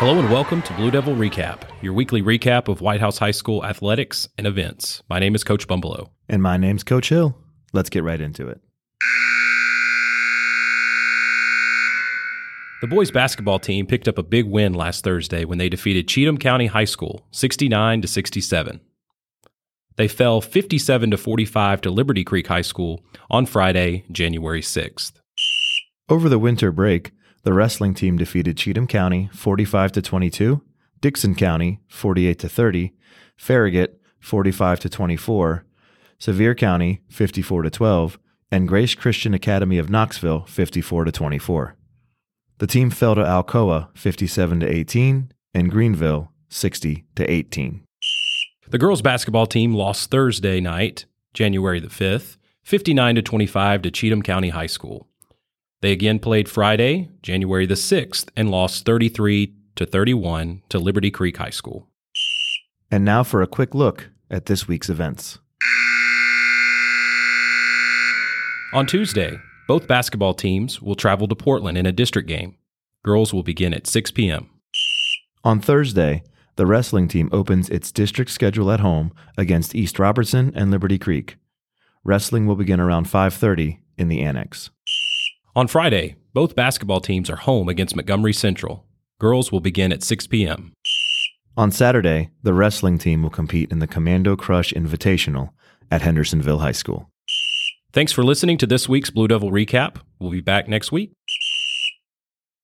Hello and welcome to Blue Devil Recap, your weekly recap of White House High School athletics and events. My name is Coach Bumbalo. And my name's Coach Hill. Let's get right into it. The boys basketball team picked up a big win last Thursday when they defeated Cheatham County High School 69 to 67. They fell 57 to 45 to Liberty Creek High School on Friday, January 6th. Over the winter break, the wrestling team defeated Cheatham County 45 to 22, Dickson County 48 to 30, Farragut 45 to 24, Sevier County 54 to 12, and Grace Christian Academy of Knoxville 54 to 24. The team fell to Alcoa 57 to 18 and Greeneville 60 to 18. The girls basketball team lost Thursday night, January the 5th, 59 to 25 to Cheatham County High School. They again played Friday, January the 6th, and lost 33 to 31 to Liberty Creek High School. And now for a quick look at this week's events. On Tuesday, both basketball teams will travel to Portland in a district game. Girls will begin at 6 p.m. On Thursday, the wrestling team opens its district schedule at home against East Robertson and Liberty Creek. Wrestling will begin around 5:30 in the annex. On Friday, both basketball teams are home against Montgomery Central. Girls will begin at 6 p.m. On Saturday, the wrestling team will compete in the Commando Crush Invitational at Hendersonville High School. Thanks for listening to this week's Blue Devil Recap. We'll be back next week.